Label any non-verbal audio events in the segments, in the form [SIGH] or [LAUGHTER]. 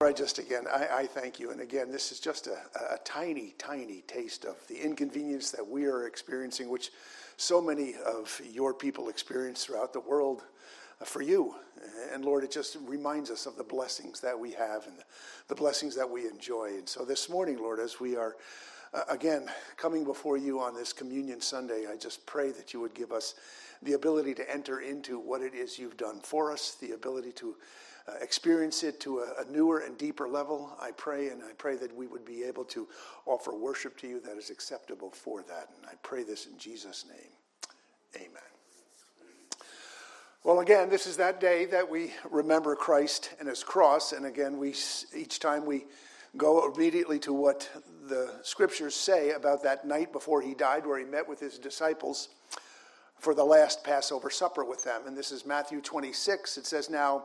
I just again, I, I, thank you. And again, this is just a, a, tiny, tiny taste of the inconvenience that we are experiencing, which so many of your people experience throughout the world uh, for you. And Lord, it just reminds us of the blessings that we have and the blessings that we enjoy. And so this morning, Lord, as we are uh, again coming before you on this Communion Sunday, I just pray that you would give us the ability to enter into what it is you've done for us, the ability to experience it to a, a, newer and deeper level. I pray, and I pray that we would be able to offer worship to you that is acceptable for that. And I pray this in Jesus' name. Amen. Well, again, this is that day that we remember Christ and his cross. And again, we each time we go immediately to what the scriptures say about that night before he died, where he met with his disciples for the last Passover supper with them. And this is Matthew 26. It says, Now,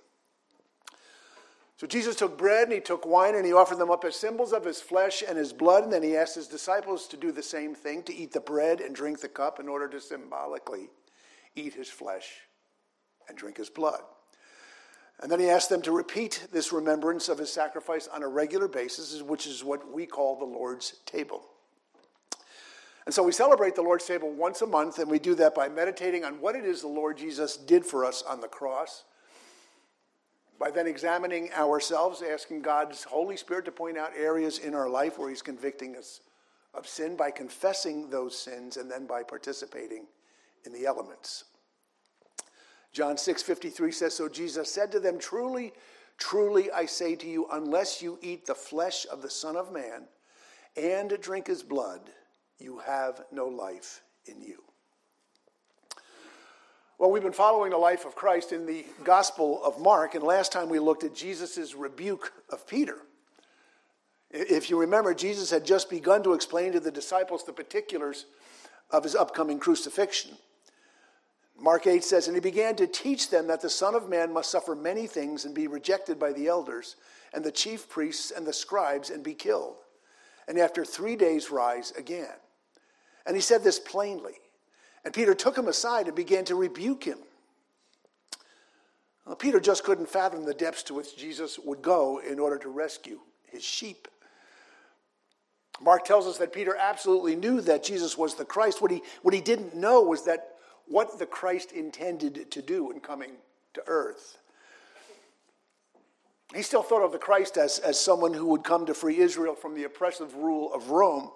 So Jesus took bread and he took wine and he offered them up as symbols of his flesh and his blood. And then he asked his disciples to do the same thing, to eat the bread and drink the cup in order to symbolically eat his flesh and drink his blood. And then he asked them to repeat this remembrance of his sacrifice on a regular basis, which is what we call the Lord's table. And so we celebrate the Lord's table once a month, and we do that by meditating on what it is the Lord Jesus did for us on the cross by then examining ourselves, asking God's Holy Spirit to point out areas in our life where He's convicting us of sin, by confessing those sins, and then by participating in the elements. John 6 53 says, So Jesus said to them, Truly, truly, I say to you, unless you eat the flesh of the Son of Man and drink his blood, you have no life in you. Well, we've been following the life of Christ in the Gospel of Mark, and last time we looked at Jesus' rebuke of Peter. If you remember, Jesus had just begun to explain to the disciples the particulars of his upcoming crucifixion. Mark 8 says, And he began to teach them that the Son of Man must suffer many things and be rejected by the elders and the chief priests and the scribes and be killed, and after three days rise again. And he said this plainly. And Peter took him aside and began to rebuke him. Well, Peter just couldn't fathom the depths to which Jesus would go in order to rescue his sheep. Mark tells us that Peter absolutely knew that Jesus was the Christ. What he, what he didn't know was that what the Christ intended to do in coming to earth. He still thought of the Christ as, as someone who would come to free Israel from the oppressive rule of Rome.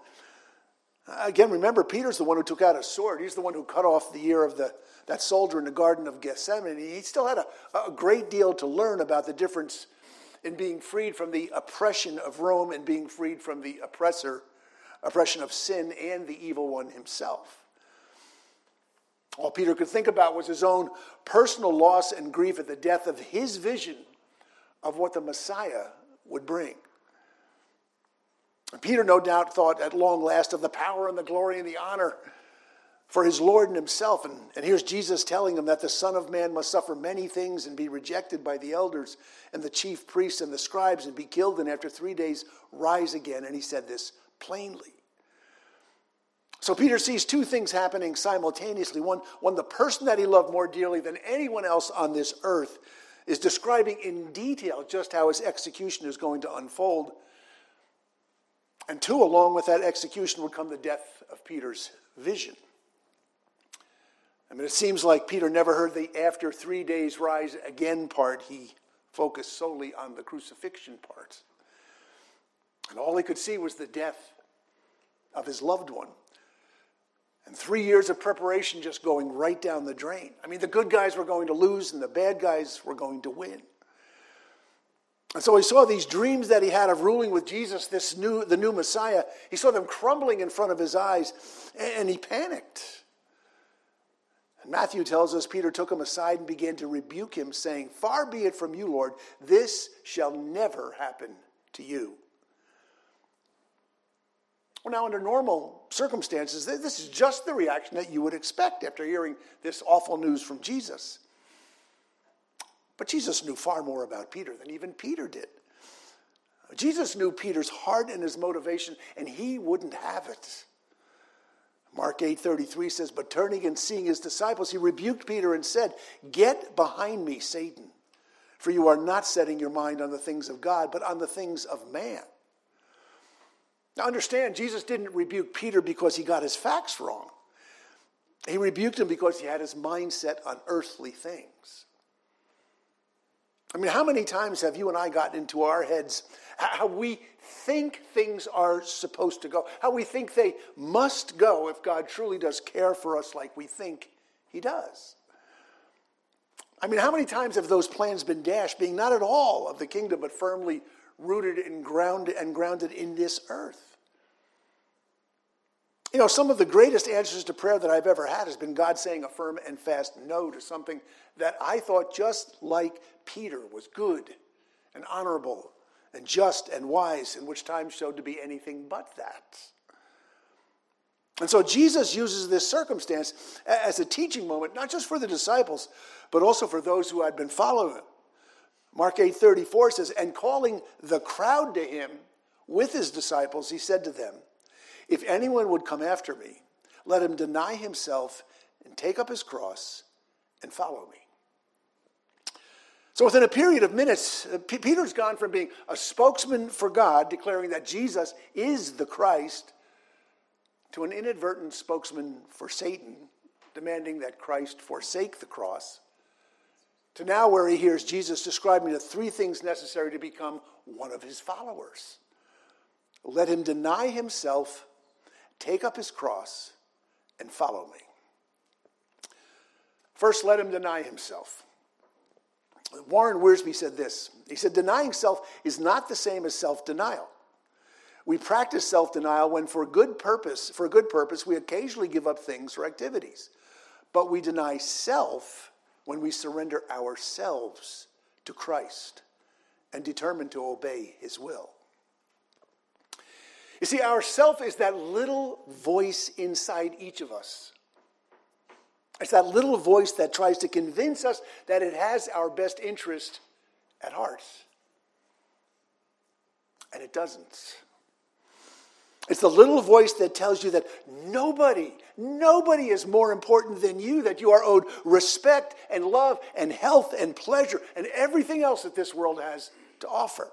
Again, remember, Peter's the one who took out a sword. He's the one who cut off the ear of the, that soldier in the Garden of Gethsemane. He still had a, a great deal to learn about the difference in being freed from the oppression of Rome and being freed from the oppressor, oppression of sin and the evil one himself. All Peter could think about was his own personal loss and grief at the death of his vision of what the Messiah would bring. Peter, no doubt, thought at long last of the power and the glory and the honor for his Lord and himself. And, and here's Jesus telling him that the Son of Man must suffer many things and be rejected by the elders and the chief priests and the scribes and be killed and after three days rise again. And he said this plainly. So Peter sees two things happening simultaneously. One, one, the person that he loved more dearly than anyone else on this earth is describing in detail just how his execution is going to unfold. And two, along with that execution would come the death of Peter's vision. I mean, it seems like Peter never heard the after three days rise again part. He focused solely on the crucifixion part. And all he could see was the death of his loved one. And three years of preparation just going right down the drain. I mean, the good guys were going to lose and the bad guys were going to win. And so he saw these dreams that he had of ruling with Jesus, this new, the new Messiah. He saw them crumbling in front of his eyes, and he panicked. And Matthew tells us Peter took him aside and began to rebuke him, saying, Far be it from you, Lord, this shall never happen to you. Well, now, under normal circumstances, this is just the reaction that you would expect after hearing this awful news from Jesus. But Jesus knew far more about Peter than even Peter did. Jesus knew Peter's heart and his motivation, and he wouldn't have it. Mark 8:33 says, "But turning and seeing his disciples, he rebuked Peter and said, "Get behind me, Satan, for you are not setting your mind on the things of God, but on the things of man." Now understand, Jesus didn't rebuke Peter because he got his facts wrong. He rebuked him because he had his mindset on earthly things. I mean, how many times have you and I gotten into our heads how we think things are supposed to go, how we think they must go if God truly does care for us like we think He does. I mean, how many times have those plans been dashed, being not at all of the kingdom, but firmly rooted and grounded and grounded in this earth? You know, some of the greatest answers to prayer that I've ever had has been God saying a firm and fast no to something that I thought just like Peter was good and honorable and just and wise, in which time showed to be anything but that. And so Jesus uses this circumstance as a teaching moment, not just for the disciples, but also for those who had been following him. Mark 8:34 says, "And calling the crowd to him with his disciples, he said to them, If anyone would come after me, let him deny himself and take up his cross and follow me. So, within a period of minutes, uh, Peter's gone from being a spokesman for God, declaring that Jesus is the Christ, to an inadvertent spokesman for Satan, demanding that Christ forsake the cross, to now where he hears Jesus describing the three things necessary to become one of his followers. Let him deny himself, take up his cross, and follow me. First, let him deny himself. Warren Wiersbe said this. He said, Denying self is not the same as self denial. We practice self denial when, for good purpose, for a good purpose, we occasionally give up things or activities. But we deny self when we surrender ourselves to Christ and determine to obey his will. You see, our self is that little voice inside each of us it's that little voice that tries to convince us that it has our best interest at heart. And it doesn't. It's the little voice that tells you that nobody, nobody is more important than you, that you are owed respect and love and health and pleasure and everything else that this world has to offer.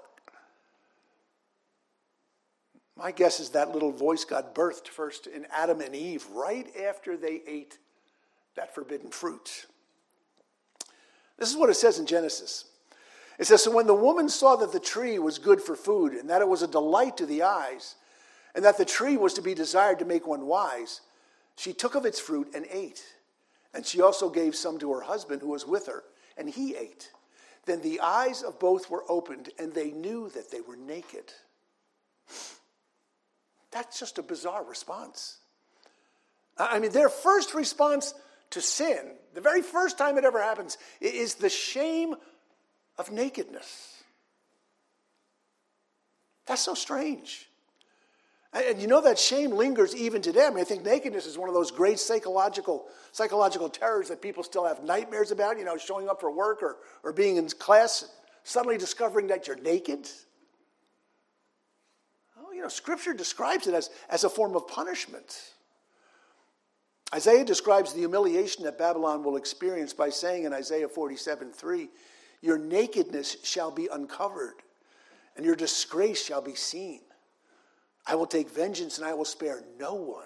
My guess is that little voice got birthed first in Adam and Eve right after they ate that forbidden fruit. This is what it says in Genesis. It says, So when the woman saw that the tree was good for food, and that it was a delight to the eyes, and that the tree was to be desired to make one wise, she took of its fruit and ate. And she also gave some to her husband who was with her, and he ate. Then the eyes of both were opened, and they knew that they were naked. That's just a bizarre response. I mean, their first response to sin, the very first time it ever happens, is the shame of nakedness. That's so strange. And you know that shame lingers even today. I mean, I think nakedness is one of those great psychological psychological terrors that people still have nightmares about. You know, showing up for work or, or being in class, suddenly discovering that you're naked. Know, Scripture describes it as, as a form of punishment. Isaiah describes the humiliation that Babylon will experience by saying in Isaiah 47 3, Your nakedness shall be uncovered, and your disgrace shall be seen. I will take vengeance and I will spare no one.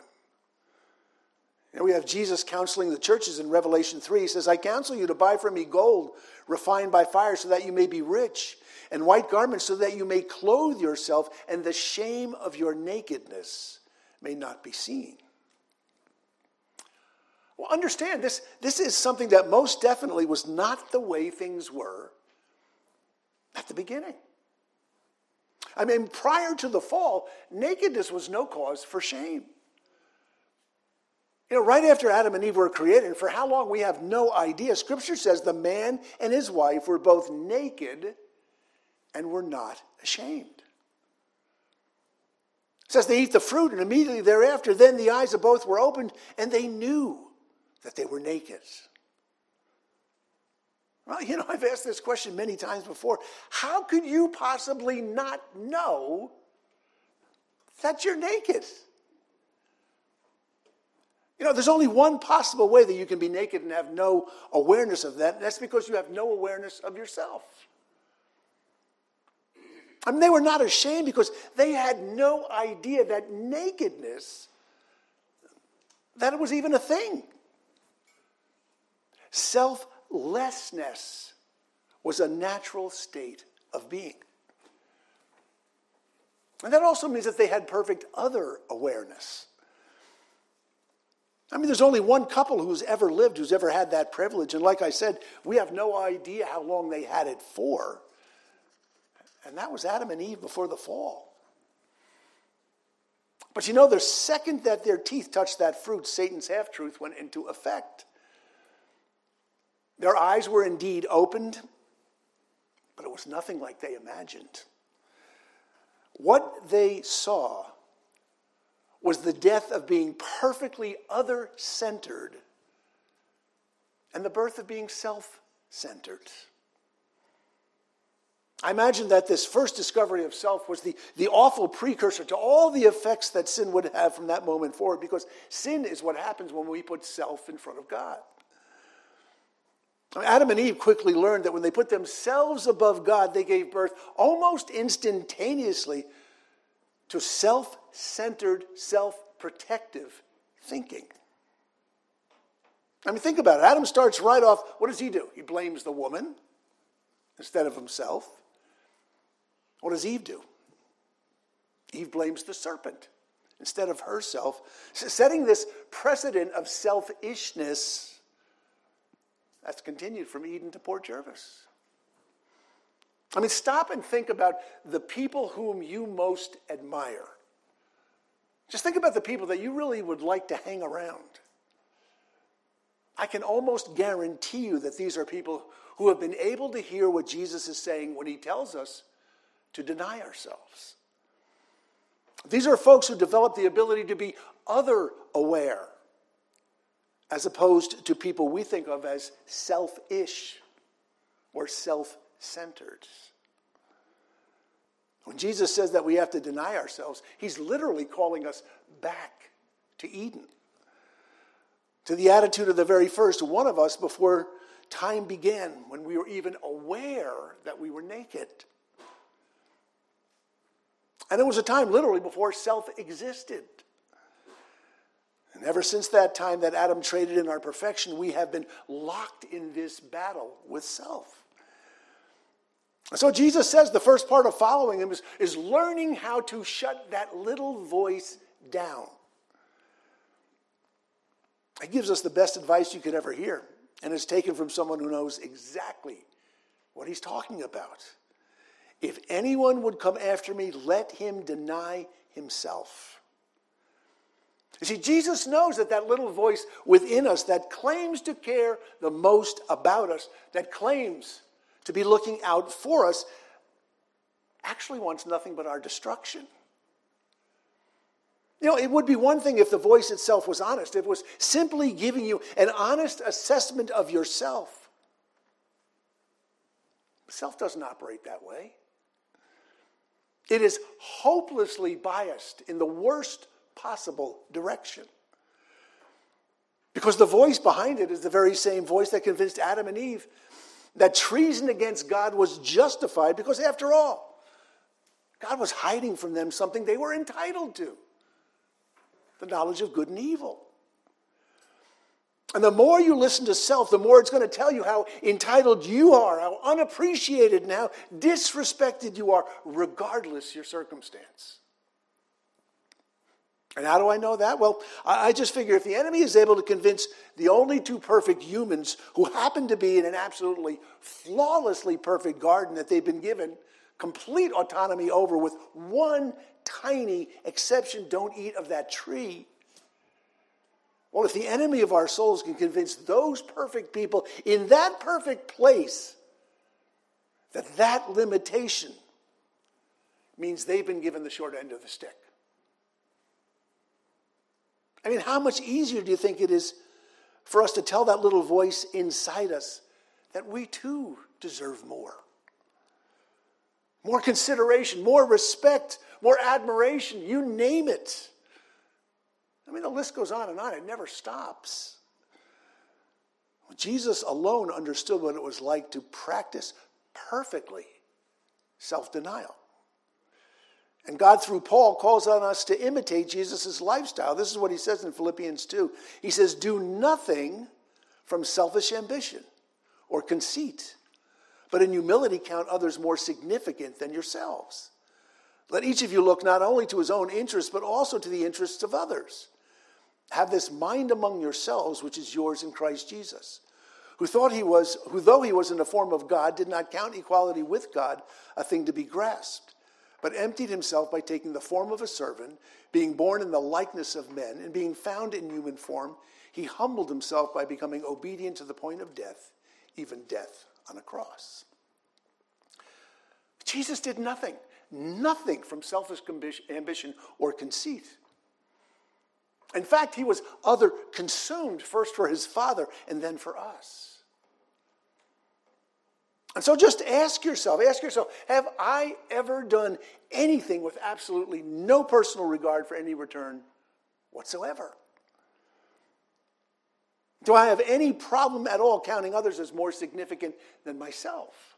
And we have Jesus counseling the churches in Revelation 3. He says, I counsel you to buy from me gold refined by fire so that you may be rich, and white garments so that you may clothe yourself, and the shame of your nakedness may not be seen. Well, understand this, this is something that most definitely was not the way things were at the beginning. I mean, prior to the fall, nakedness was no cause for shame. You know, right after Adam and Eve were created, and for how long we have no idea, Scripture says the man and his wife were both naked and were not ashamed. It says they eat the fruit, and immediately thereafter, then the eyes of both were opened, and they knew that they were naked. Well, you know, I've asked this question many times before. How could you possibly not know that you're naked? You know, there's only one possible way that you can be naked and have no awareness of that, and that's because you have no awareness of yourself. I mean, they were not ashamed because they had no idea that nakedness, that it was even a thing. Selflessness was a natural state of being. And that also means that they had perfect other awareness. I mean, there's only one couple who's ever lived who's ever had that privilege. And like I said, we have no idea how long they had it for. And that was Adam and Eve before the fall. But you know, the second that their teeth touched that fruit, Satan's half truth went into effect. Their eyes were indeed opened, but it was nothing like they imagined. What they saw was the death of being perfectly other centered and the birth of being self centered. I imagine that this first discovery of self was the, the awful precursor to all the effects that sin would have from that moment forward, because sin is what happens when we put self in front of God. Adam and Eve quickly learned that when they put themselves above God, they gave birth almost instantaneously to self centered, self protective thinking. I mean, think about it. Adam starts right off. What does he do? He blames the woman instead of himself. What does Eve do? Eve blames the serpent instead of herself, setting this precedent of selfishness that's continued from Eden to Port Jervis. I mean, stop and think about the people whom you most admire. Just think about the people that you really would like to hang around. I can almost guarantee you that these are people who have been able to hear what Jesus is saying when he tells us to deny ourselves. These are folks who develop the ability to be other aware, as opposed to people we think of as selfish or self centered. When Jesus says that we have to deny ourselves, he's literally calling us back to Eden, to the attitude of the very first one of us before time began, when we were even aware that we were naked. And it was a time literally before self existed. And ever since that time that Adam traded in our perfection, we have been locked in this battle with self. So Jesus says the first part of following him is, is learning how to shut that little voice down. It gives us the best advice you could ever hear, and it's taken from someone who knows exactly what he's talking about. If anyone would come after me, let him deny himself. You see, Jesus knows that that little voice within us that claims to care the most about us, that claims to be looking out for us, actually wants nothing but our destruction. You know, it would be one thing if the voice itself was honest, it was simply giving you an honest assessment of yourself. Self doesn't operate that way. It is hopelessly biased in the worst possible direction. Because the voice behind it is the very same voice that convinced Adam and Eve that treason against God was justified because, after all, God was hiding from them something they were entitled to the knowledge of good and evil. And the more you listen to self, the more it's going to tell you how entitled you are, how unappreciated and how disrespected you are, regardless your circumstance. And how do I know that? Well, I just figure if the enemy is able to convince the only two perfect humans who happen to be in an absolutely flawlessly perfect garden that they've been given complete autonomy over with one tiny exception don't eat of that tree well, if the enemy of our souls can convince those perfect people in that perfect place that that limitation means they've been given the short end of the stick, I mean, how much easier do you think it is for us to tell that little voice inside us that we too deserve more? More consideration, more respect, more admiration, you name it. I mean, the list goes on and on, it never stops. Jesus alone understood what it was like to practice perfectly self denial. And God, through Paul, calls on us to imitate Jesus' lifestyle. This is what he says in Philippians 2. He says, Do nothing from selfish ambition or conceit, but in humility count others more significant than yourselves. Let each of you look not only to his own interests, but also to the interests of others. Have this mind among yourselves, which is yours in Christ Jesus, who thought he was, who though he was in the form of God, did not count equality with God a thing to be grasped, but emptied himself by taking the form of a servant, being born in the likeness of men, and being found in human form, he humbled himself by becoming obedient to the point of death, even death on a cross. Jesus did nothing, nothing from selfish ambition or conceit. In fact, he was other consumed first for his father and then for us. And so just ask yourself, ask yourself, have I ever done anything with absolutely no personal regard for any return whatsoever? Do I have any problem at all counting others as more significant than myself?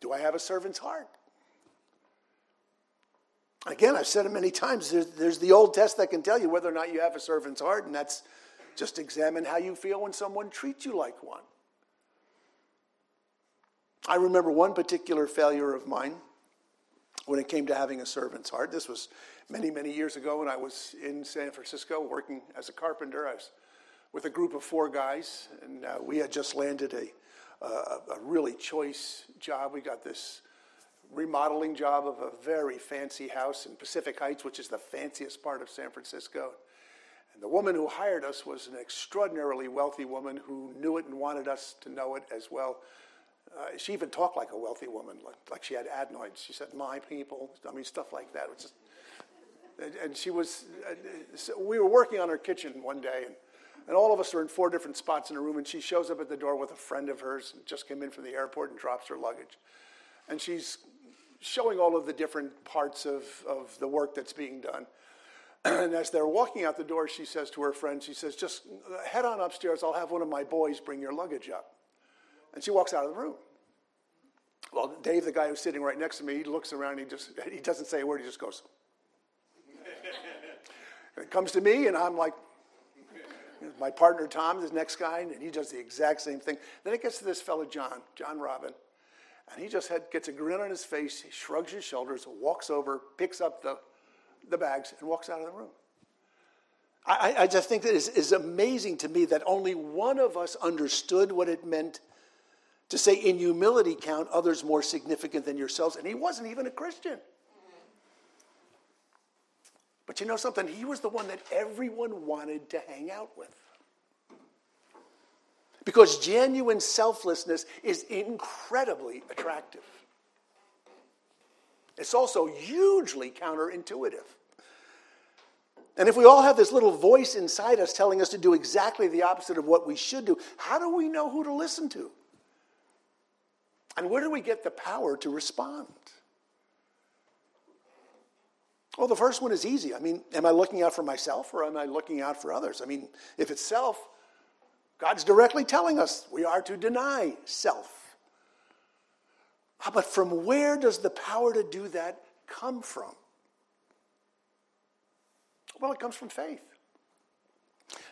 Do I have a servant's heart? Again, I've said it many times. There's, there's, the old test that can tell you whether or not you have a servant's heart, and that's just examine how you feel when someone treats you like one. I remember one particular failure of mine when it came to having a servant's heart. This was many, many years ago when I was in San Francisco working as a carpenter. I was with a group of four guys, and uh, we had just landed a, uh, a really choice job. We got this remodeling job of a very fancy house in Pacific Heights, which is the fanciest part of San Francisco. And the woman who hired us was an extraordinarily wealthy woman who knew it and wanted us to know it as well. Uh, she even talked like a wealthy woman, like, like, she had adenoids. She said, "My people," I mean, stuff like that. Just, and, and, she was. Uh, so we were working on her kitchen one day, and, and all of us are in four different spots in a room. And she shows up at the door with a friend of hers, and just came in from the airport, and drops her luggage. And she's showing all of the different parts of, of the work that's being done. [CLEARS THROAT] And as they're walking out the door, she says to her friend, she says, just head on upstairs. I'll have one of my boys bring your luggage up. And she walks out of the room. Well, Dave, the guy who's sitting right next to me, he looks around. He just he doesn't say a word. He just goes. it comes to me, and I'm like, my partner Tom, the next guy, and he does the exact same thing. Then it gets to this fellow John, John Robin, and he just had, gets a grin on his face, he shrugs his shoulders, walks over, picks up the, the bags, and walks out of the room. I, I just think that is, is amazing to me that only one of us understood what it meant to say, in humility, count others more significant than yourselves. And he wasn't even a Christian. But you know something? He was the one that everyone wanted to hang out with. Because genuine selflessness is incredibly attractive. It's also hugely counterintuitive. And if we all have this little voice inside us telling us to do exactly the opposite of what we should do, how do we know who to listen to? And where do we get the power to respond? Well, the first one is easy. I mean, am I looking out for myself or am I looking out for others? I mean, if it's self, God's directly telling us we are to deny self. Ah, but from where does the power to do that come from? Well, it comes from faith.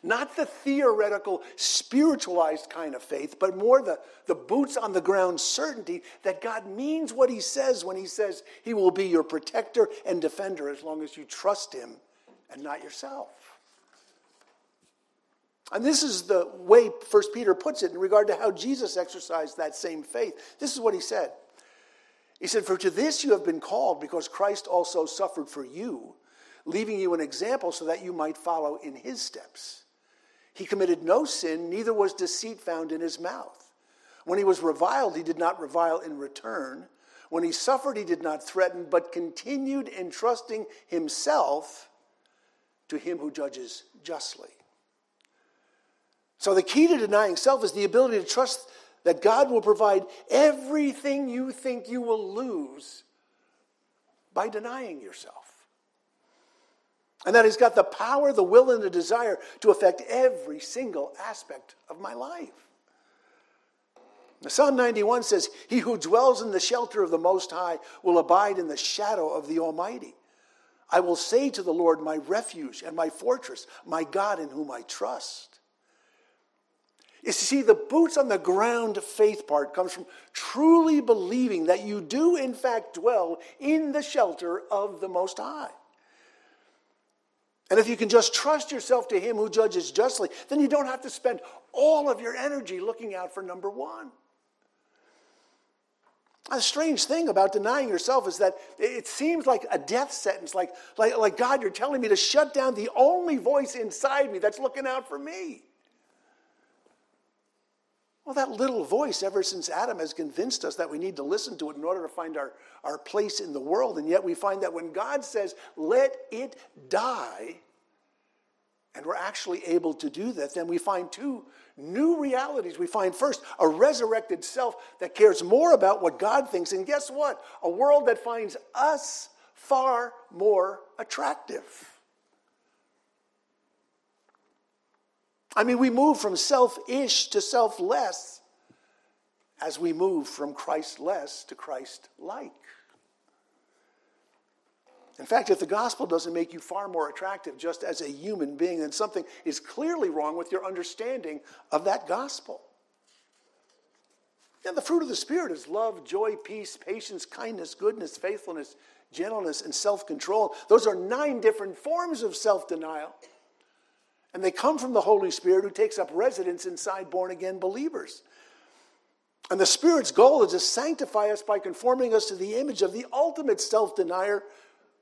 Not the theoretical, spiritualized kind of faith, but more the, the boots on the ground certainty that God means what He says when He says He will be your protector and defender as long as you trust Him and not yourself. And this is the way First Peter puts it in regard to how Jesus exercised that same faith. This is what he said. He said, For to this you have been called, because Christ also suffered for you, leaving you an example so that you might follow in his steps. He committed no sin, neither was deceit found in his mouth. When he was reviled, he did not revile in return. When he suffered, he did not threaten, but continued entrusting himself to him who judges justly. So, the key to denying self is the ability to trust that God will provide everything you think you will lose by denying yourself. And that He's got the power, the will, and the desire to affect every single aspect of my life. Psalm 91 says, He who dwells in the shelter of the Most High will abide in the shadow of the Almighty. I will say to the Lord, my refuge and my fortress, my God in whom I trust. You see, the boots on the ground faith part comes from truly believing that you do, in fact, dwell in the shelter of the Most High. And if you can just trust yourself to Him who judges justly, then you don't have to spend all of your energy looking out for number one. A strange thing about denying yourself is that it seems like a death sentence, like, like, like God, you're telling me to shut down the only voice inside me that's looking out for me. Well, that little voice, ever since Adam, has convinced us that we need to listen to it in order to find our, our place in the world. And yet we find that when God says, let it die, and we're actually able to do that, then we find two new realities. We find first a resurrected self that cares more about what God thinks. And guess what? A world that finds us far more attractive. I mean, we move from selfish to selfless as we move from Christless to Christ like. In fact, if the gospel doesn't make you far more attractive just as a human being, then something is clearly wrong with your understanding of that gospel. And the fruit of the Spirit is love, joy, peace, patience, kindness, goodness, faithfulness, gentleness, and self control. Those are nine different forms of self denial. And they come from the Holy Spirit who takes up residence inside born again believers. And the Spirit's goal is to sanctify us by conforming us to the image of the ultimate self denier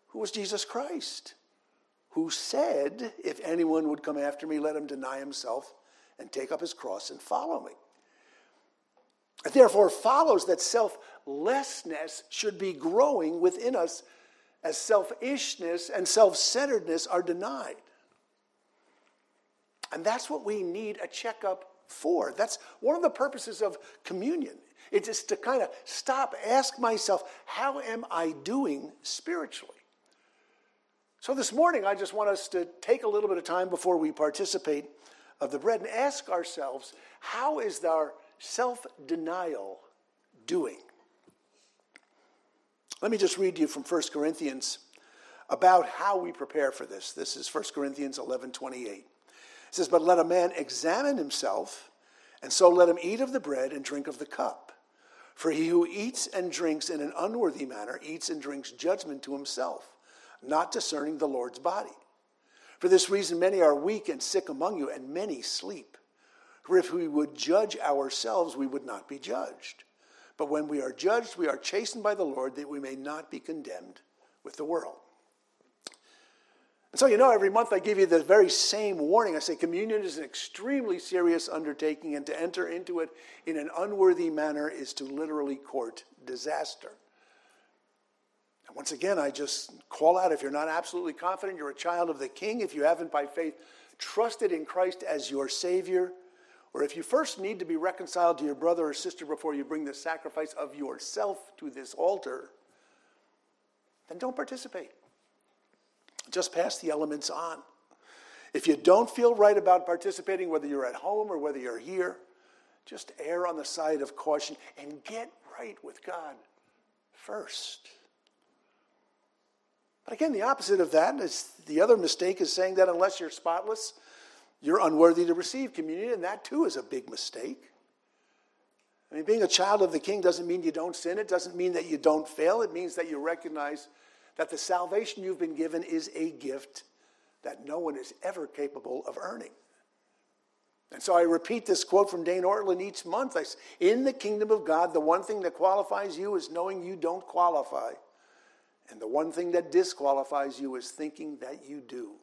who was Jesus Christ, who said, If anyone would come after me, let him deny himself and take up his cross and follow me. It therefore follows that selflessness should be growing within us as selfishness and self centeredness are denied. And that's what we need a checkup for. That's one of the purposes of communion. It's just to kind of stop, ask myself, how am I doing spiritually? So this morning, I just want us to take a little bit of time before we participate of the bread and ask ourselves, how is our self denial doing? Let me just read you from 1 Corinthians about how we prepare for this. This is 1 Corinthians 11 28. It says, But let a man examine himself, and so let him eat of the bread and drink of the cup. For he who eats and drinks in an unworthy manner eats and drinks judgment to himself not discerning the Lord's body. For this reason, many are weak and sick among you, and many sleep. For if we would judge ourselves, we would not be judged. But when we are judged, we are chastened by the Lord, that we may not be condemned with the world. And so, you know, every month I give you the very same warning. I say communion is an extremely serious undertaking, and to enter into it in an unworthy manner is to literally court disaster. And once again, I just call out if you're not absolutely confident you're a child of the King, if you haven't by faith trusted in Christ as your Savior, or if you first need to be reconciled to your brother or sister before you bring the sacrifice of yourself to this altar, then don't participate. Just pass the elements on. If you don't feel right about participating, whether you're at home or whether you're here, just err on the side of caution and get right with God first. But again, the opposite of that is the other mistake is saying that unless you're spotless, you're unworthy to receive communion, and that too is a big mistake. I mean, being a child of the king doesn't mean you don't sin. It doesn't mean that you don't fail. It means that you recognize that the salvation you've been given is a gift that no one is ever capable of earning. And so I repeat this quote from Dane Ortlund each month. I In the kingdom of God, the one thing that qualifies you is knowing you don't qualify. And the one thing that disqualifies you is thinking that you do.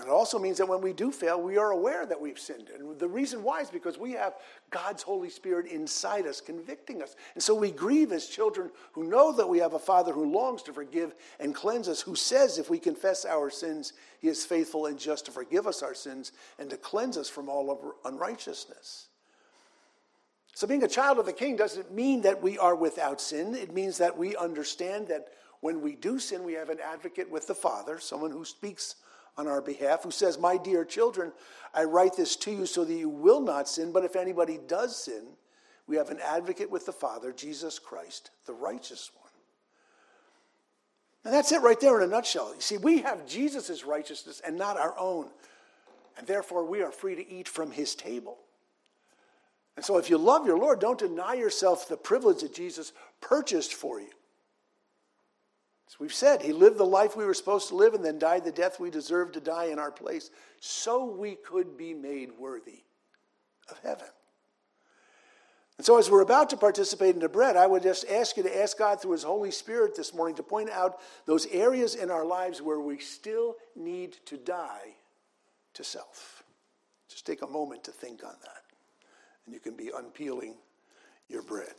It also means that when we do fail, we are aware that we've sinned. And the reason why is because we have God's Holy Spirit inside us, convicting us. And so we grieve as children who know that we have a Father who longs to forgive and cleanse us, who says if we confess our sins, he is faithful and just to forgive us our sins and to cleanse us from all of unrighteousness. So, being a child of the King doesn't mean that we are without sin. It means that we understand that when we do sin, we have an advocate with the Father, someone who speaks on our behalf, who says, My dear children, I write this to you so that you will not sin, but if anybody does sin, we have an advocate with the Father, Jesus Christ, the righteous one. And that's it right there in a nutshell. You see, we have Jesus' righteousness and not our own. And therefore, we are free to eat from his table. And so, if you love your Lord, don't deny yourself the privilege that Jesus purchased for you. As we've said, he lived the life we were supposed to live and then died the death we deserved to die in our place so we could be made worthy of heaven. And so, as we're about to participate in the bread, I would just ask you to ask God through His Holy Spirit this morning to point out those areas in our lives where we still need to die to self. Just take a moment to think on that, and you can be unpeeling your bread.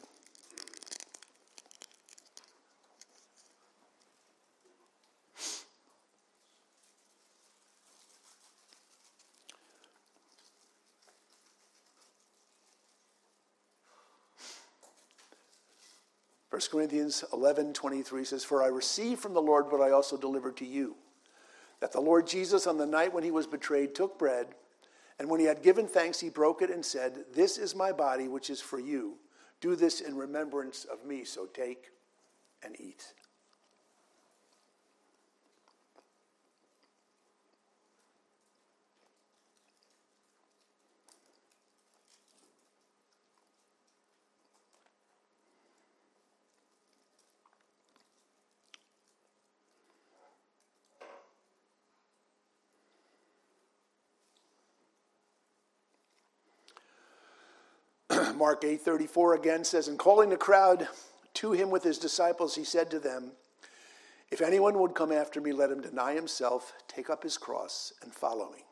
1 Corinthians 11 23 says, For I received from the Lord what I also delivered to you that the Lord Jesus, on the night when he was betrayed, took bread, and when he had given thanks, he broke it and said, This is my body, which is for you. Do this in remembrance of me. So take and eat. Mark 8:34 again says, and calling the crowd to him with his disciples, he said to them, If anyone would come after me, let him deny himself, take up his cross, and follow me.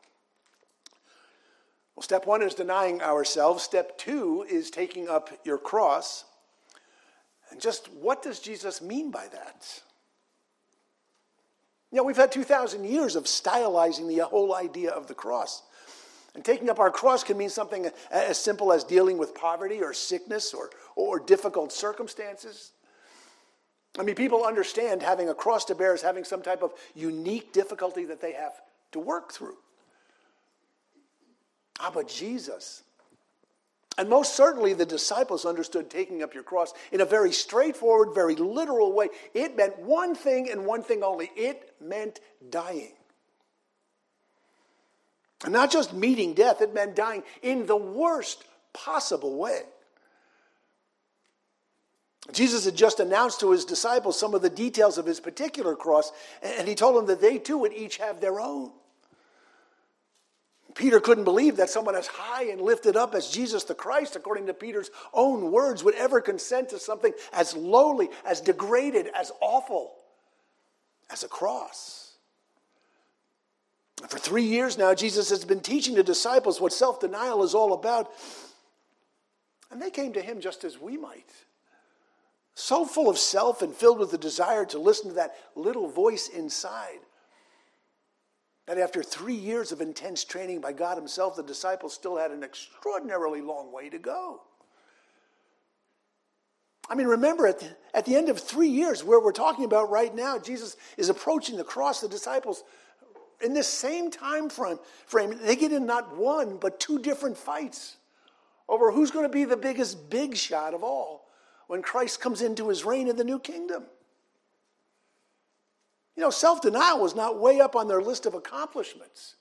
Well, step one is denying ourselves. Step two is taking up your cross. And just what does Jesus mean by that? You know, we've had 2,000 years of stylizing the whole idea of the cross. And taking up our cross can mean something as simple as dealing with poverty or sickness or, or difficult circumstances. I mean, people understand having a cross to bear as having some type of unique difficulty that they have to work through. Ah, but Jesus, and most certainly the disciples understood taking up your cross in a very straightforward, very literal way. It meant one thing and one thing only it meant dying. And not just meeting death, it meant dying in the worst possible way. Jesus had just announced to his disciples some of the details of his particular cross, and he told them that they too would each have their own. Peter couldn't believe that someone as high and lifted up as Jesus the Christ, according to Peter's own words, would ever consent to something as lowly, as degraded, as awful as a cross. For three years now, Jesus has been teaching the disciples what self denial is all about. And they came to him just as we might. So full of self and filled with the desire to listen to that little voice inside. That after three years of intense training by God Himself, the disciples still had an extraordinarily long way to go. I mean, remember, at the, at the end of three years, where we're talking about right now, Jesus is approaching the cross. The disciples in this same time frame, frame, they get in not one, but two different fights over who's going to be the biggest big shot of all when Christ comes into his reign in the new kingdom. You know, self denial was not way up on their list of accomplishments.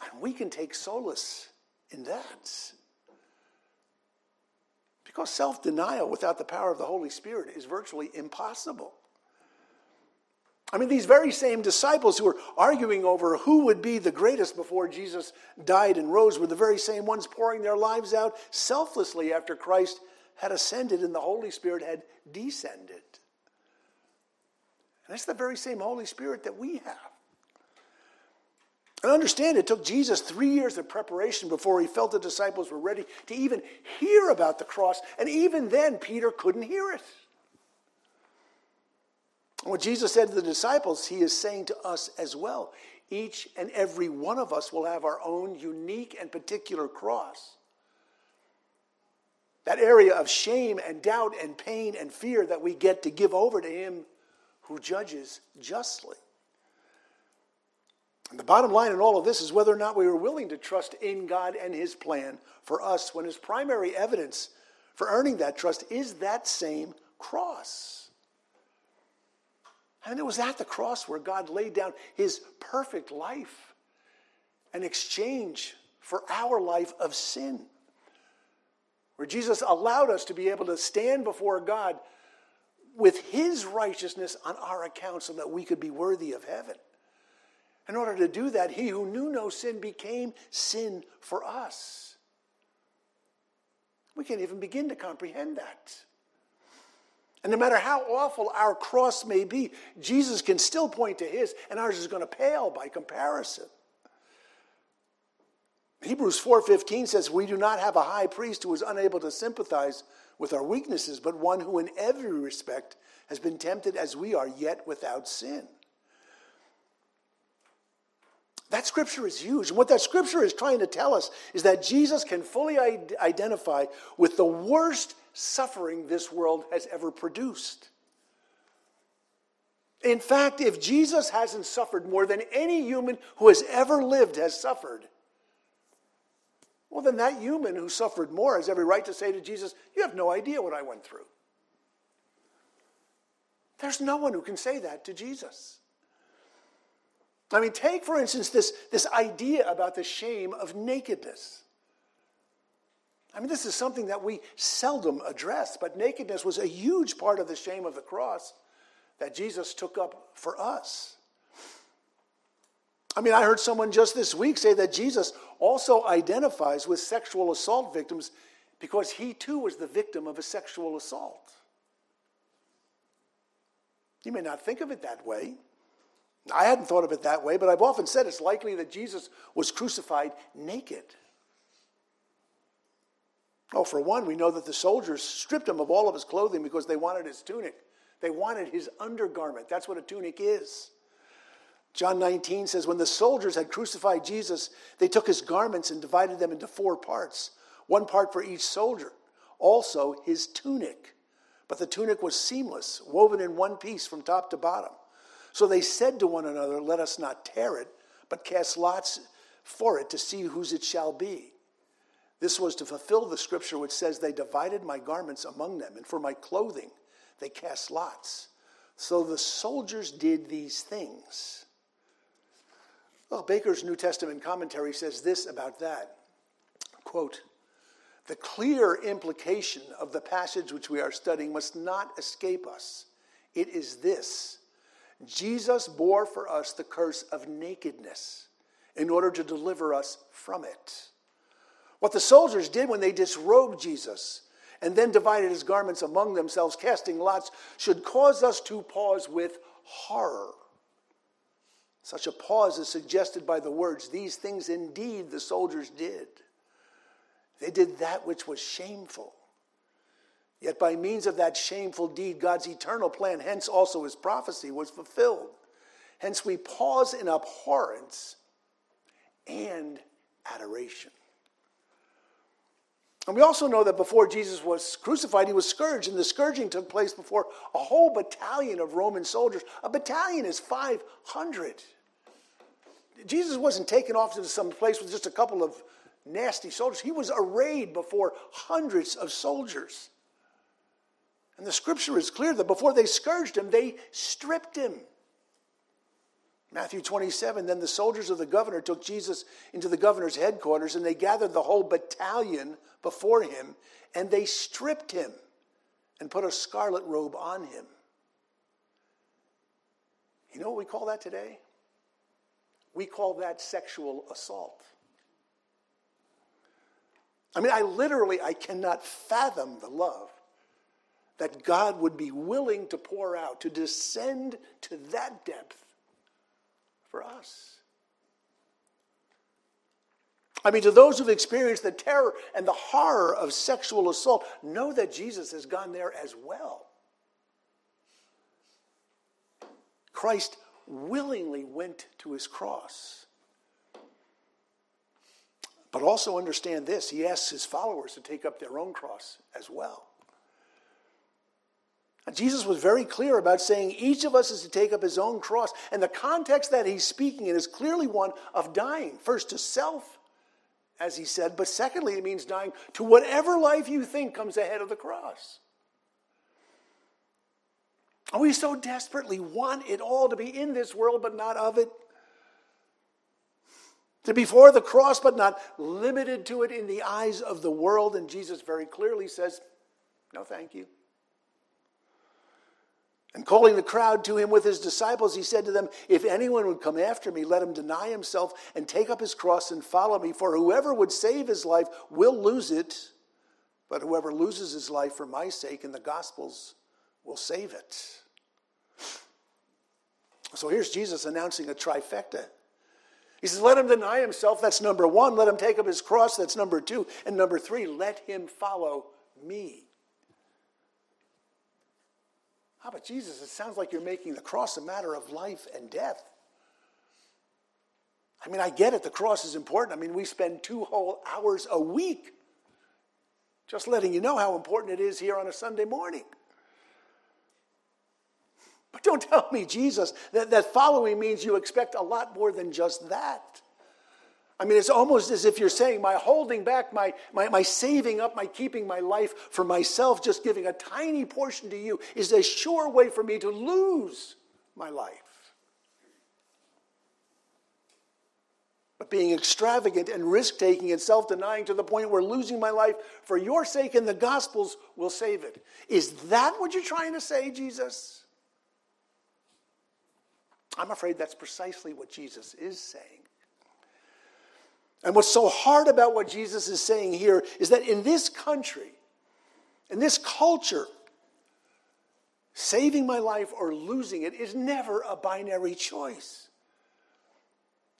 And we can take solace in that. Because self denial without the power of the Holy Spirit is virtually impossible. I mean, these very same disciples who were arguing over who would be the greatest before Jesus died and rose were the very same ones pouring their lives out selflessly after Christ had ascended and the Holy Spirit had descended. And it's the very same Holy Spirit that we have. And understand, it took Jesus three years of preparation before he felt the disciples were ready to even hear about the cross. And even then, Peter couldn't hear it. What Jesus said to the disciples, he is saying to us as well. Each and every one of us will have our own unique and particular cross. That area of shame and doubt and pain and fear that we get to give over to him who judges justly. And the bottom line in all of this is whether or not we are willing to trust in God and His plan for us when His primary evidence for earning that trust is that same cross. And it was at the cross where God laid down His perfect life in exchange for our life of sin. Where Jesus allowed us to be able to stand before God with His righteousness on our account so that we could be worthy of heaven. In order to do that, he who knew no sin became sin for us. We can't even begin to comprehend that. And no matter how awful our cross may be, Jesus can still point to his, and ours is going to pale by comparison. Hebrews 4:15 says, "We do not have a high priest who is unable to sympathize with our weaknesses, but one who in every respect has been tempted as we are, yet without sin." That scripture is huge. And what that scripture is trying to tell us is that Jesus can fully identify with the worst suffering this world has ever produced. In fact, if Jesus hasn't suffered more than any human who has ever lived has suffered, well, then that human who suffered more has every right to say to Jesus, You have no idea what I went through. There's no one who can say that to Jesus. I mean, take, for instance, this, this idea about the shame of nakedness. I mean, this is something that we seldom address, but nakedness was a huge part of the shame of the cross that Jesus took up for us. I mean, I heard someone just this week say that Jesus also identifies with sexual assault victims because he too was the victim of a sexual assault. You may not think of it that way. I hadn't thought of it that way, but I've often said it's likely that Jesus was crucified naked. Oh, for one, we know that the soldiers stripped him of all of his clothing because they wanted his tunic. They wanted his undergarment. That's what a tunic is. John 19 says, When the soldiers had crucified Jesus, they took his garments and divided them into four parts, one part for each soldier, also his tunic. But the tunic was seamless, woven in one piece from top to bottom. So they said to one another, Let us not tear it, but cast lots for it to see whose it shall be. This was to fulfill the scripture which says, They divided my garments among them, and for my clothing they cast lots. So the soldiers did these things. Well, Baker's New Testament commentary says this about that. Quote, the clear implication of the passage which we are studying must not escape us. It is this Jesus bore for us the curse of nakedness in order to deliver us from it. What the soldiers did when they disrobed Jesus and then divided his garments among themselves, casting lots, should cause us to pause with horror. Such a pause is suggested by the words, These things indeed the soldiers did. They did that which was shameful. Yet by means of that shameful deed, God's eternal plan, hence also his prophecy, was fulfilled. Hence we pause in abhorrence and adoration. And we also know that before Jesus was crucified, he was scourged, and the scourging took place before a whole battalion of Roman soldiers. A battalion is 500. Jesus wasn't taken off to some place with just a couple of nasty soldiers. He was arrayed before hundreds of soldiers. And the scripture is clear that before they scourged him, they stripped him. Matthew 27 Then the soldiers of the governor took Jesus into the governor's headquarters, and they gathered the whole battalion before him, and they stripped him and put a scarlet robe on him. You know what we call that today? We call that sexual assault. I mean, I literally, I cannot fathom the love that God would be willing to pour out, to descend to that depth for us. I mean, to those who've experienced the terror and the horror of sexual assault, know that Jesus has gone there as well. Christ willingly went to his cross. But also understand this he asks his followers to take up their own cross as well. Jesus was very clear about saying each of us is to take up his own cross. And the context that he's speaking in is clearly one of dying, first to self, as he said, but secondly, it means dying to whatever life you think comes ahead of the cross. And we so desperately want it all to be in this world, but not of it. To be for the cross, but not limited to it in the eyes of the world. And Jesus very clearly says, No, thank you. And calling the crowd to him with his disciples, he said to them, If anyone would come after me, let him deny himself and take up his cross and follow me. For whoever would save his life will lose it, but whoever loses his life for my sake and the gospel's will save it. So here's Jesus announcing a trifecta. He says, Let him deny himself, that's number one. Let him take up his cross, that's number two. And number three, let him follow me. Ah, how about Jesus? It sounds like you're making the cross a matter of life and death. I mean, I get it, the cross is important. I mean, we spend two whole hours a week just letting you know how important it is here on a Sunday morning. But don't [LAUGHS] tell me, Jesus, that, that following means you expect a lot more than just that. I mean, it's almost as if you're saying, my holding back, my, my, my saving up, my keeping my life for myself, just giving a tiny portion to you, is a sure way for me to lose my life. But being extravagant and risk taking and self denying to the point where losing my life for your sake and the gospel's will save it. Is that what you're trying to say, Jesus? I'm afraid that's precisely what Jesus is saying. And what's so hard about what Jesus is saying here is that in this country, in this culture, saving my life or losing it is never a binary choice.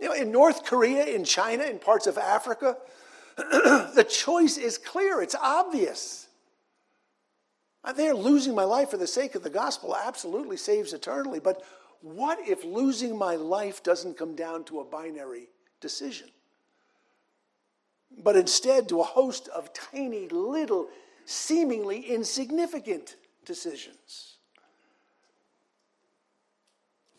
You know, in North Korea, in China, in parts of Africa, [CLEARS THROAT] the choice is clear, it's obvious. They're losing my life for the sake of the gospel absolutely saves eternally, but what if losing my life doesn't come down to a binary decision, but instead to a host of tiny, little, seemingly insignificant decisions?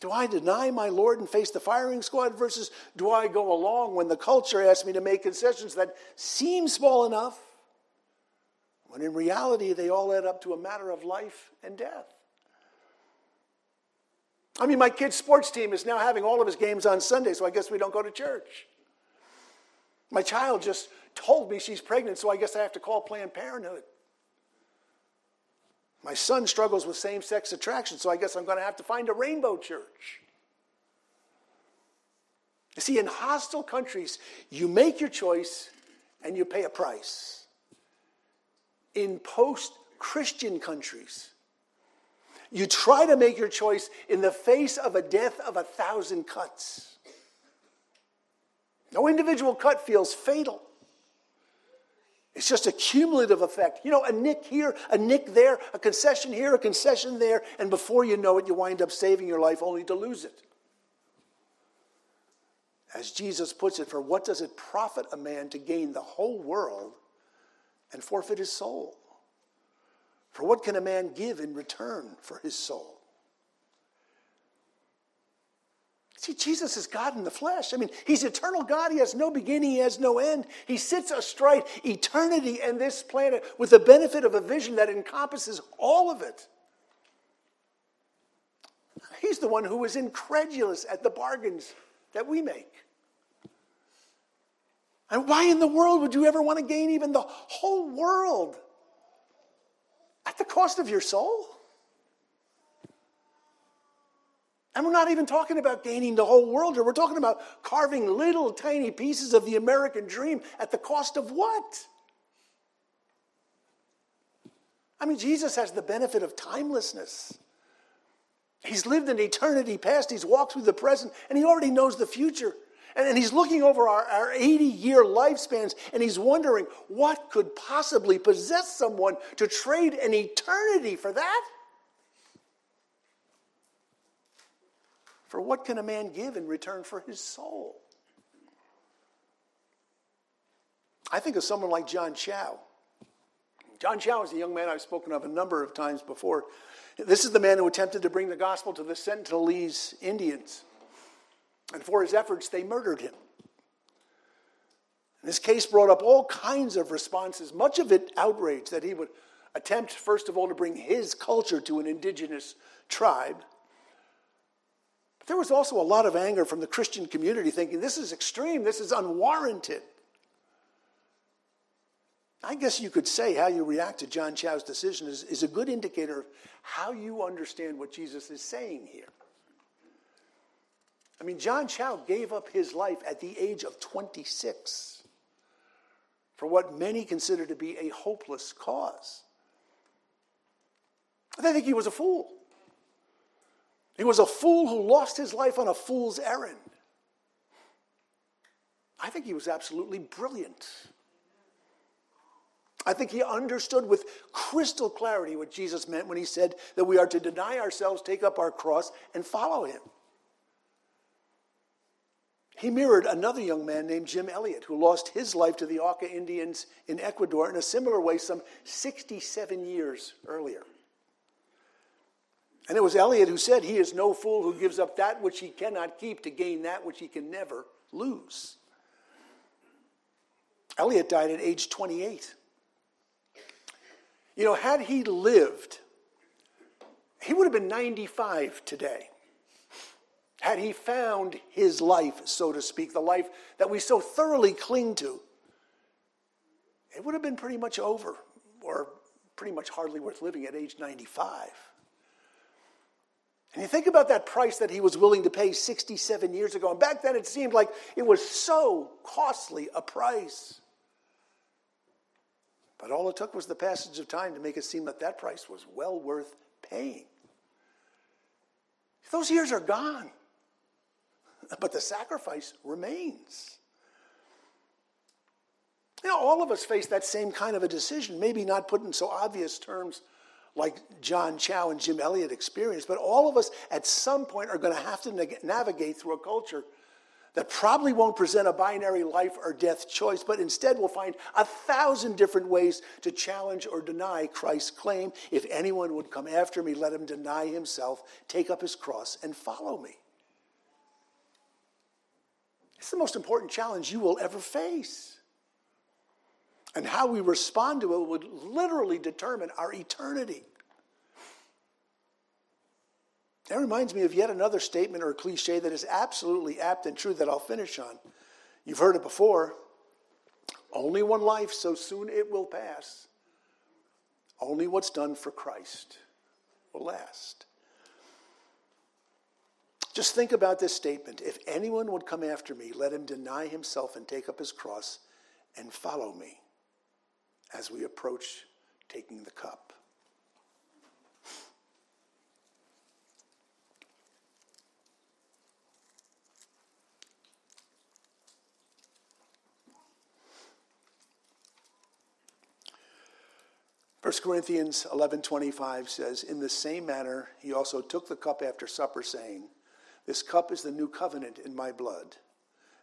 Do I deny my Lord and face the firing squad versus do I go along when the culture asks me to make concessions that seem small enough, when in reality they all add up to a matter of life and death? I mean, my kid's sports team is now having all of his games on Sunday, so I guess we don't go to church. My child just told me she's pregnant, so I guess I have to call Planned Parenthood. My son struggles with same sex attraction, so I guess I'm going to have to find a rainbow church. You see, in hostile countries, you make your choice and you pay a price. In post Christian countries, you try to make your choice in the face of a death of a thousand cuts. No individual cut feels fatal. It's just a cumulative effect. You know, a nick here, a nick there, a concession here, a concession there, and before you know it, you wind up saving your life only to lose it. As Jesus puts it, for what does it profit a man to gain the whole world and forfeit his soul? For what can a man give in return for his soul? See, Jesus is God in the flesh. I mean, he's eternal God. He has no beginning, he has no end. He sits astride eternity and this planet with the benefit of a vision that encompasses all of it. He's the one who is incredulous at the bargains that we make. And why in the world would you ever want to gain even the whole world at the cost of your soul? And we're not even talking about gaining the whole world here. We're talking about carving little tiny pieces of the American dream at the cost of what? I mean, Jesus has the benefit of timelessness. He's lived in eternity past, he's walked through the present, and he already knows the future. And he's looking over our, our 80 year lifespans and he's wondering what could possibly possess someone to trade an eternity for that? For what can a man give in return for his soul? I think of someone like John Chau. John Chau is a young man I've spoken of a number of times before. This is the man who attempted to bring the gospel to the Sentinelese Indians. And for his efforts, they murdered him. And this case brought up all kinds of responses, much of it outrage that he would attempt, first of all, to bring his culture to an indigenous tribe. There was also a lot of anger from the Christian community thinking this is extreme, this is unwarranted. I guess you could say how you react to John Chau's decision is, is a good indicator of how you understand what Jesus is saying here. I mean, John Chau gave up his life at the age of 26 for what many consider to be a hopeless cause. They think he was a fool. He was a fool who lost his life on a fool's errand. I think he was absolutely brilliant. I think he understood with crystal clarity what Jesus meant when he said that we are to deny ourselves, take up our cross, and follow him. He mirrored another young man named Jim Elliot, who lost his life to the Auca Indians in Ecuador in a similar way some 67 years earlier. And it was Elliot who said, He is no fool who gives up that which he cannot keep to gain that which he can never lose. Elliot died at age 28. You know, had he lived, he would have been 95 today. Had he found his life, so to speak, the life that we so thoroughly cling to, it would have been pretty much over, or pretty much hardly worth living at age 95. And you think about that price that he was willing to pay 67 years ago. And back then it seemed like it was so costly a price. But all it took was the passage of time to make it seem that that price was well worth paying. Those years are gone [LAUGHS] but the sacrifice remains. You know, all of us face that same kind of a decision, maybe not put in so obvious terms like John Chau and Jim Elliot experienced, but all of us at some point are going to have to navigate through a culture that probably won't present a binary life or death choice, but instead will find a thousand different ways to challenge or deny Christ's claim. If anyone would come after me, let him deny himself, take up his cross, and follow me. It's the most important challenge you will ever face. And how we respond to it would literally determine our eternity. That reminds me of yet another statement or cliche that is absolutely apt and true that I'll finish on. You've heard it before. Only one life, so soon it will pass. Only what's done for Christ will last. Just think about this statement. If anyone would come after me, let him deny himself and take up his cross and follow me as we approach taking the cup. First Corinthians 11:25 says, "In the same manner he also took the cup after supper saying, this cup is the new covenant in my blood.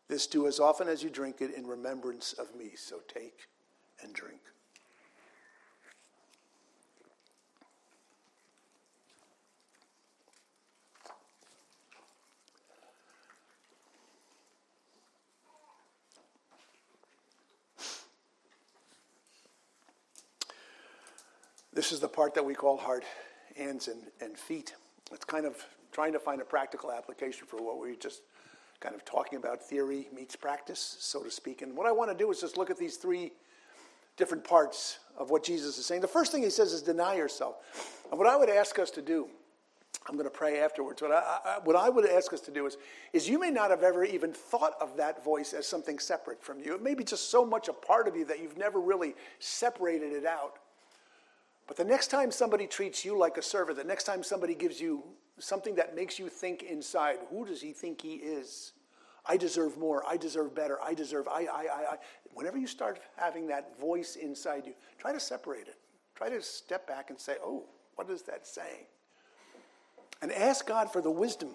This do as often as you drink it in remembrance of me. So take and drink. This is the part that we call hard hands and, and feet. It's kind of trying to find a practical application for what we just kind of talking about theory meets practice, so to speak. And what I want to do is just look at these three different parts of what Jesus is saying. The first thing he says is deny yourself. And what I would ask us to do, I'm going to pray afterwards, but I, I, what I would ask us to do is, is you may not have ever even thought of that voice as something separate from you. It may be just so much a part of you that you've never really separated it out. But the next time somebody treats you like a servant, the next time somebody gives you something that makes you think inside who does he think he is? I deserve more. I deserve better. I deserve, I, I, I, I. Whenever you start having that voice inside you, try to separate it. Try to step back and say, oh, what is that saying? And ask God for the wisdom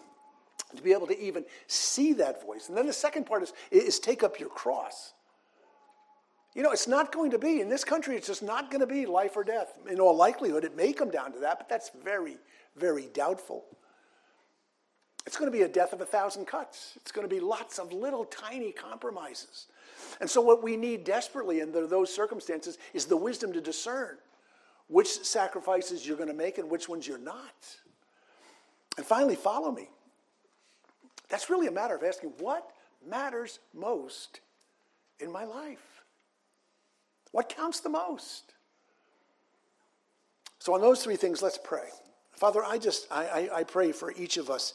to be able to even see that voice. And then the second part is, is take up your cross. You know, it's not going to be, in this country, it's just not going to be life or death. In all likelihood, it may come down to that, but that's very, very doubtful. It's going to be a death of a thousand cuts. It's going to be lots of little tiny compromises. And so, what we need desperately in those circumstances is the wisdom to discern which sacrifices you're going to make and which ones you're not. And finally, follow me. That's really a matter of asking what matters most in my life? What counts the most? So, on those three things, let's pray. Father, I just I, I, I pray for each of us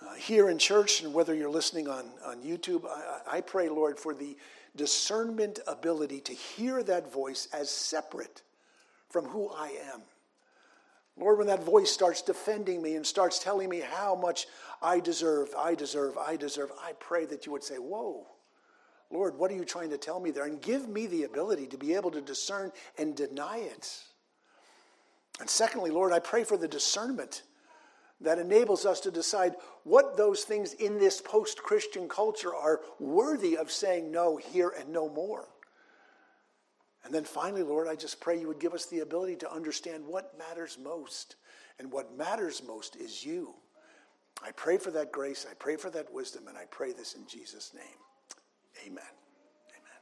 uh, here in church and whether you're listening on, on YouTube, I, I pray, Lord, for the discernment ability to hear that voice as separate from who I am. Lord, when that voice starts defending me and starts telling me how much I deserve, I deserve, I deserve, I pray that you would say, Whoa, Lord, what are you trying to tell me there? And give me the ability to be able to discern and deny it. And secondly, Lord, I pray for the discernment that enables us to decide what those things in this post Christian culture are worthy of saying no here and no more. And then finally, Lord, I just pray you would give us the ability to understand what matters most. And what matters most is you. I pray for that grace, I pray for that wisdom, and I pray this in Jesus' name. Amen.